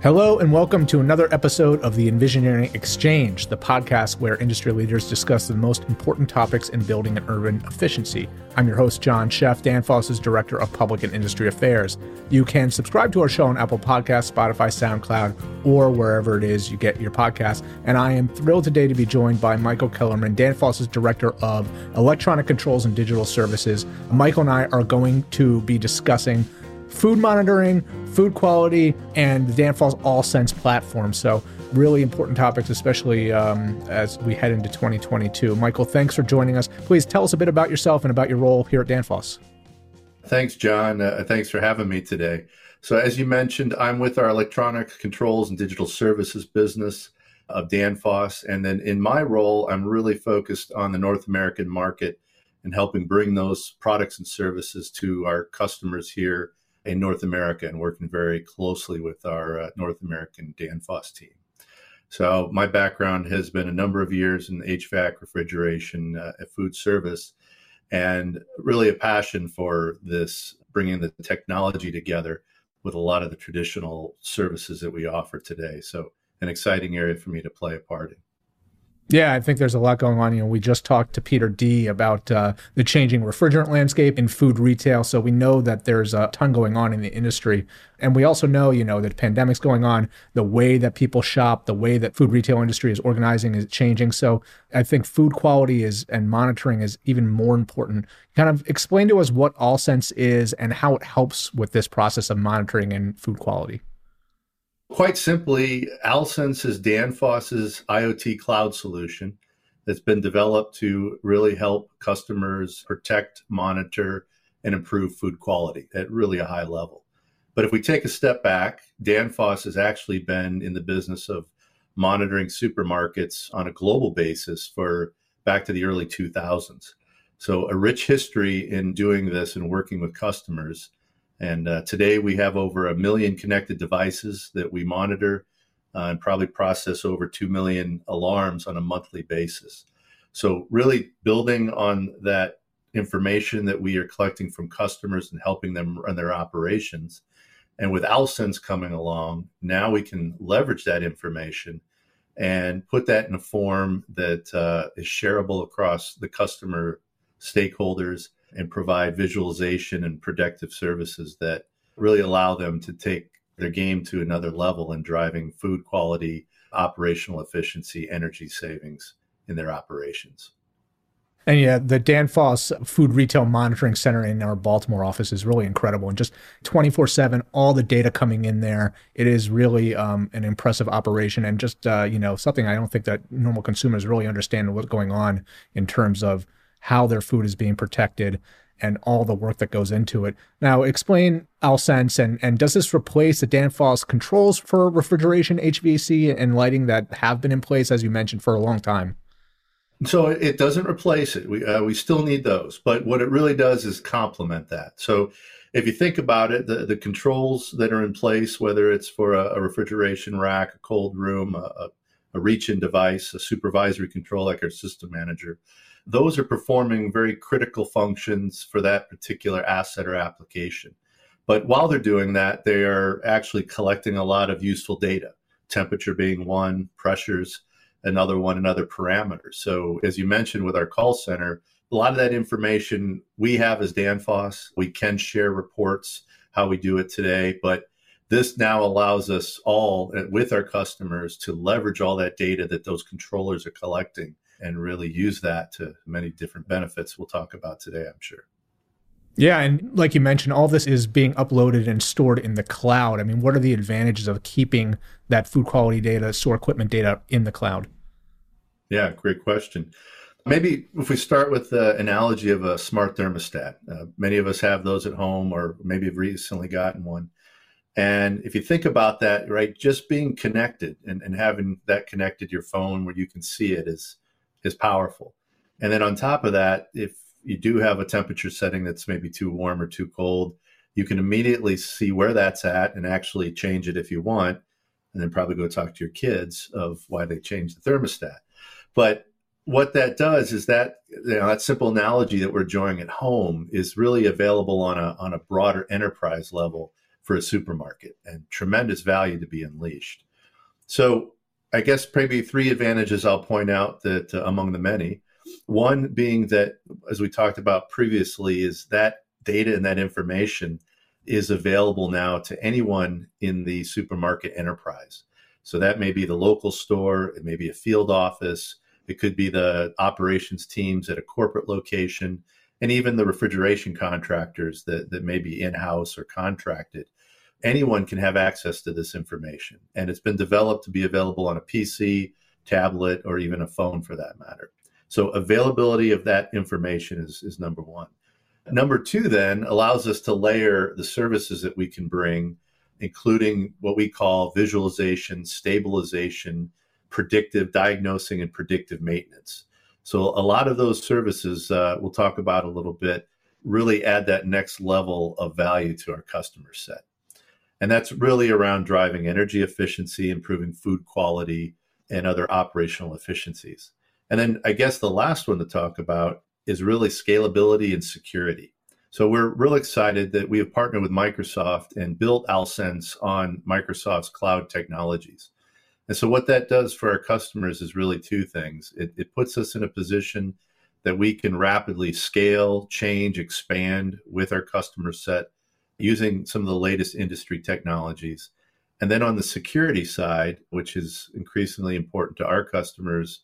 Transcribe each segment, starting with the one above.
Hello, and welcome to another episode of the Envisioneering Exchange, the podcast where industry leaders discuss the most important topics in building an urban efficiency. I'm your host, John Sheff, Danfoss's Director of Public and Industry Affairs. You can subscribe to our show on Apple Podcasts, Spotify, SoundCloud, or wherever it is you get your podcasts. And I am thrilled today to be joined by Michael Kellerman, Danfoss's Director of Electronic Controls and Digital Services. Michael and I are going to be discussing food monitoring, food quality, and the Danfoss Alsense platform. So, really important topics, especially um, as we head into 2022. Michael, thanks for joining us. Please tell us a bit about yourself and about your role here at Danfoss. Thanks, John. Uh, thanks for having me today. So, as you mentioned, I'm with our electronic controls and digital services business of Danfoss. And then in my role, I'm really focused on the North American market and helping bring those products and services to our customers here in North America and working very closely with our uh, North American Danfoss team. So my background has been a number of years in HVAC, refrigeration, uh, food service, and really a passion for this bringing the technology together with a lot of the traditional services that we offer today. So an exciting area for me to play a part in. Yeah, I think there's a lot going on. You know, we just talked to Peter D about uh, the changing refrigerant landscape in food retail. So we know that there's a ton going on in the industry. And we also know, you know, that pandemic's going on, the way that people shop, the way that food retail industry is organizing is changing. So I think food quality is and monitoring is even more important. Kind of explain to us what Alsense is and how it helps with this process of monitoring and food quality. Quite simply, Alsense is Danfoss's IoT cloud solution that's been developed to really help customers protect, monitor, and improve food quality at really a high level. But if we take a step back, Danfoss has actually been in the business of monitoring supermarkets on a global basis for back to the early 2000s. So, a rich history in doing this and working with customers and uh, today we have over a million connected devices that we monitor uh, and probably process over 2 million alarms on a monthly basis. So, really building on that information that we are collecting from customers and helping them run their operations. And with Alsense coming along, now we can leverage that information and put that in a form that uh, is shareable across the customer stakeholders and provide visualization and predictive services that really allow them to take their game to another level in driving food quality, operational efficiency, energy savings in their operations. And yeah, the Dan Danfoss Food Retail Monitoring Center in our Baltimore office is really incredible. And just 24 7, all the data coming in there. It is really um, an impressive operation and just, uh, you know, something I don't think that normal consumers really understand what's going on in terms of how their food is being protected and all the work that goes into it. Now, explain Alsense and and does this replace the Danfoss controls for refrigeration, HVAC, and lighting that have been in place, as you mentioned, for a long time? So it doesn't replace it. We uh, we still need those, but what it really does is complement that. So if you think about it, the, the controls that are in place, whether it's for a, a refrigeration rack, a cold room, a, a reach-in device, a supervisory control like our system manager, those are performing very critical functions for that particular asset or application. But while they're doing that, they are actually collecting a lot of useful data, temperature being one, pressures another one, and other parameters. So, as you mentioned with our call center, a lot of that information we have as Danfoss. We can share reports how we do it today, but this now allows us all eh, with our customers to leverage all that data that those controllers are collecting and really use that to many different benefits we'll talk about today, I'm sure. Yeah, and like you mentioned, all this is being uploaded and stored in the cloud. I mean, what are the advantages of keeping that food quality data, store equipment data in the cloud? Yeah, great question. Maybe if we start with the analogy of a smart thermostat, uh, many of us have those at home or maybe have recently gotten one. And if you think about that, right, just being connected and, and having that connected to your phone where you can see it is is powerful. And then on top of that, if you do have a temperature setting that's maybe too warm or too cold, you can immediately see where that's at and actually change it if you want, and then probably go talk to your kids of why they changed the thermostat. But what that does is that you know, that simple analogy that we're enjoying at home is really available on a on a broader enterprise level for a supermarket and tremendous value to be unleashed. So, I guess maybe three advantages I'll point out that uh, among the many. One being that, as we talked about previously, is that data and that information is available now to anyone in the supermarket enterprise. So that may be the local store, it may be a field office, it could be the operations teams at a corporate location, and even the refrigeration contractors that, that may be in house or contracted. Anyone can have access to this information. And it's been developed to be available on a PC, tablet, or even a phone for that matter. So availability of that information is, is number one. Number two, then, allows us to layer the services that we can bring, including what we call visualization, stabilization, predictive diagnosing, and predictive maintenance. So, a lot of those services uh, we'll talk about a little bit really add that next level of value to our customer set. And that's really around driving energy efficiency, improving food quality, and other operational efficiencies. And then I guess the last one to talk about is really scalability and security. So we're real excited that we have partnered with Microsoft and built Alsense on Microsoft's cloud technologies. And so what that does for our customers is really two things. It, it puts us in a position that we can rapidly scale, change, expand with our customer set using some of the latest industry technologies. And then on the security side, which is increasingly important to our customers,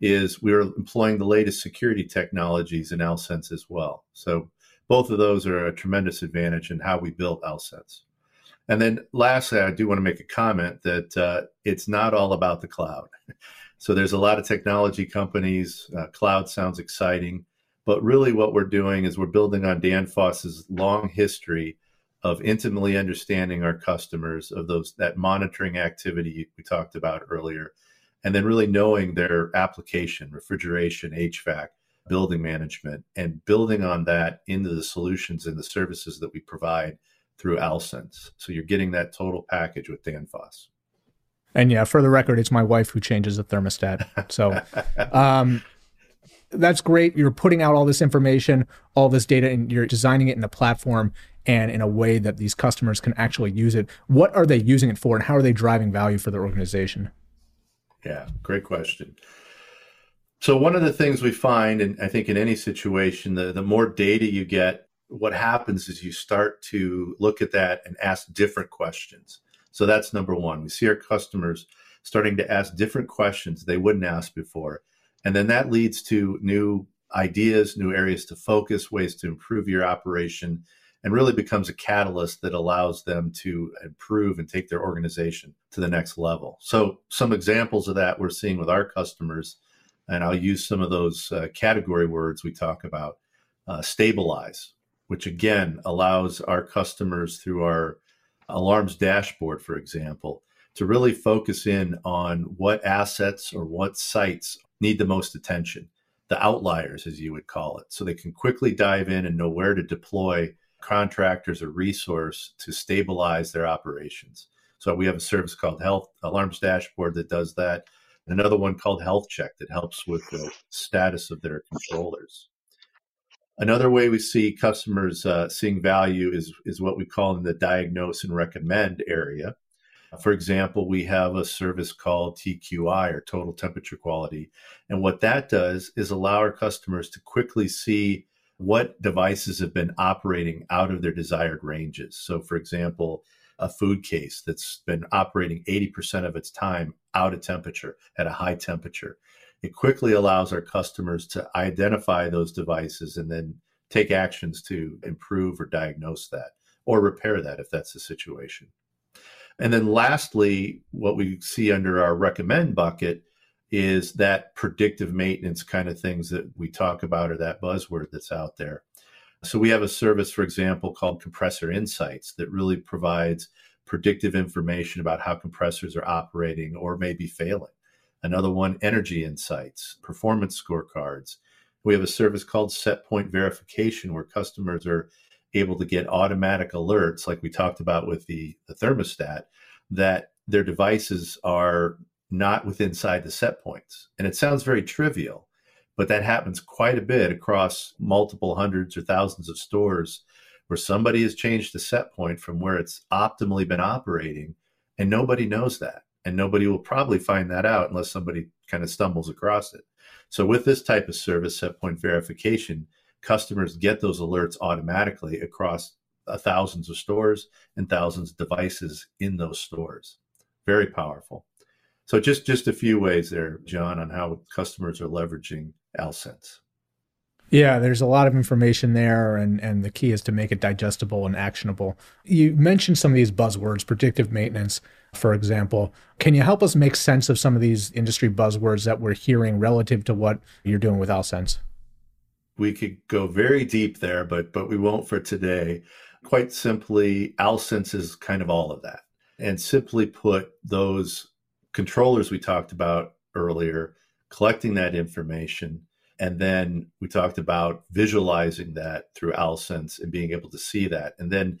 is we're employing the latest security technologies in Alsense as well. So both of those are a tremendous advantage in how we built Alsense. And then lastly, I do want to make a comment that uh, it's not all about the cloud. So there's a lot of technology companies. Uh, cloud sounds exciting, but really what we're doing is we're building on Danfoss's long history of intimately understanding our customers, of those that monitoring activity we talked about earlier, and then really knowing their application, refrigeration, HVAC, building management, and building on that into the solutions and the services that we provide through Alsense. So you're getting that total package with Danfoss. And yeah, for the record, it's my wife who changes the thermostat. So um, that's great. You're putting out all this information, all this data, and you're designing it in a platform and in a way that these customers can actually use it. What are they using it for, and how are they driving value for their organization? Yeah, great question. So one of the things we find, and I think in any situation, the, the more data you get, what happens is you start to look at that and ask different questions. So that's number one. We see our customers starting to ask different questions they wouldn't ask before. And then that leads to new ideas, new areas to focus, ways to improve your operation, and really becomes a catalyst that allows them to improve and take their organization to the next level. So, some examples of that we're seeing with our customers, and I'll use some of those uh, category words we talk about uh, stabilize, which again allows our customers through our alarms dashboard, for example, to really focus in on what assets or what sites need the most attention, the outliers, as you would call it, so they can quickly dive in and know where to deploy contractors a resource to stabilize their operations. So we have a service called Health Alarms Dashboard that does that. Another one called Health Check that helps with the status of their controllers. Another way we see customers uh, seeing value is is what we call in the diagnose and recommend area. For example, we have a service called TQI or Total Temperature Quality, and what that does is allow our customers to quickly see what devices have been operating out of their desired ranges. So, for example, a food case that's been operating 80% of its time out of temperature at a high temperature. It quickly allows our customers to identify those devices and then take actions to improve or diagnose that or repair that if that's the situation. And then lastly, what we see under our recommend bucket is that predictive maintenance kind of things that we talk about or that buzzword that's out there. So we have a service, for example, called Compressor Insights that really provides predictive information about how compressors are operating or maybe failing. Another one, Energy Insights, performance scorecards. We have a service called Set Point Verification where customers are able to get automatic alerts, like we talked about with the, the thermostat, that their devices are not with inside the set points. And it sounds very trivial, but that happens quite a bit across multiple hundreds or thousands of stores where somebody has changed the set point from where it's optimally been operating, and nobody knows that. And nobody will probably find that out unless somebody kind of stumbles across it. So, with this type of service, set point verification, customers get those alerts automatically across uh, thousands of stores and thousands of devices in those stores. Very powerful. So just just a few ways there, John, on how customers are leveraging Alsense. Yeah, there's a lot of information there, and, and the key is to make it digestible and actionable. You mentioned some of these buzzwords, predictive maintenance, for example. Can you help us make sense of some of these industry buzzwords that we're hearing relative to what you're doing with Alsense? We could go very deep there, but but we won't for today. Quite simply, Alsense is kind of all of that. And simply put, those controllers we talked about earlier, collecting that information, and then we talked about visualizing that through Alsense and being able to see that. And then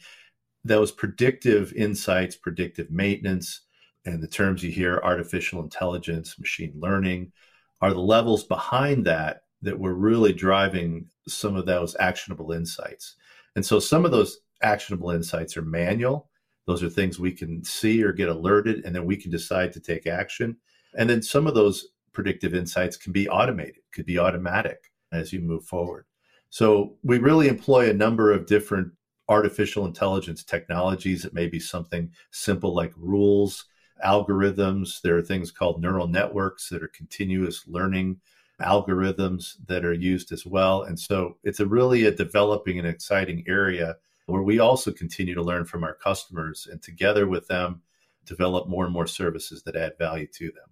those predictive insights, predictive maintenance, and the terms you hear, artificial intelligence, machine learning, are the levels behind that that were really driving some of those actionable insights. And so some of those actionable insights are manual. Those are things we can see or get alerted, and then we can decide to take action. And then some of those predictive insights can be automated, could be automatic as you move forward. So we really employ a number of different artificial intelligence technologies. It may be something simple like rules, algorithms. There are things called neural networks that are continuous learning algorithms that are used as well. And so it's a really a developing and exciting area where we also continue to learn from our customers and together with them develop more and more services that add value to them.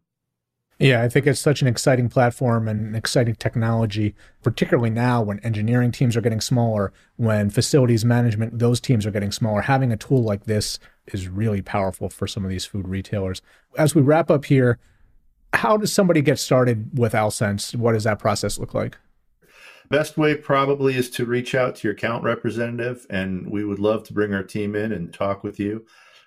Yeah, I think it's such an exciting platform and an exciting technology, particularly now when engineering teams are getting smaller, when facilities management, those teams are getting smaller. Having a tool like this is really powerful for some of these food retailers. As we wrap up here, how does somebody get started with Alsense? What does that process look like? Best way probably is to reach out to your account representative, and we would love to bring our team in and talk with you.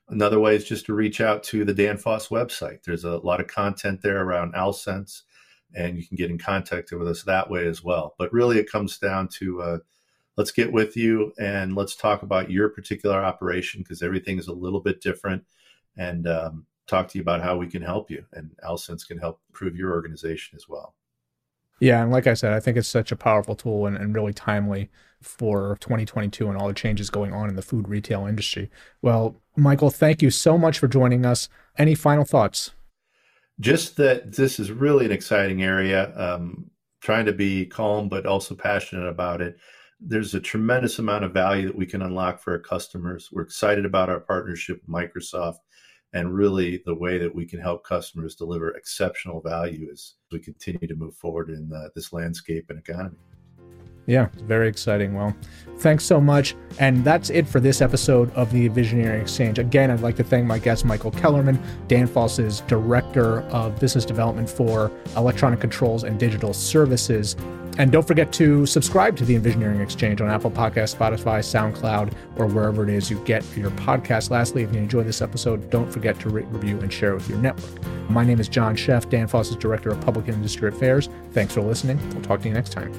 Another way is just to reach out to the Danfoss website. There's a lot of content there around Alsense, and you can get in contact with us that way as well. But really, it comes down to uh, let's get with you and let's talk about your particular operation because everything is a little bit different, and um, talk to you about how we can help you. And Alsense can help improve your organization as well. Yeah, and like I said, I think it's such a powerful tool and, and really timely for 2022 and all the changes going on in the food retail industry. Well, Michael, thank you so much for joining us. Any final thoughts? Just that this is really an exciting area. Um, trying to be calm, but also passionate about it. There's a tremendous amount of value that we can unlock for our customers. We're excited about our partnership with Microsoft and really the way that we can help customers deliver exceptional value as we continue to move forward in uh, this landscape and economy. Yeah, very exciting. Well, thanks so much. And that's it for this episode of the Visionary Exchange. Again, I'd like to thank my guest, Michael Kellerman, Dan Danfoss's Director of Business Development for Electronic Controls and Digital Services. And don't forget to subscribe to the Envisioneering Exchange on Apple Podcasts, Spotify, SoundCloud, or wherever it is you get your podcast. Lastly, if you enjoyed this episode, don't forget to rate, review, and share with your network. My name is John Sheff, Danfoss's Director of Public Industry Affairs. Thanks for listening. We'll talk to you next time.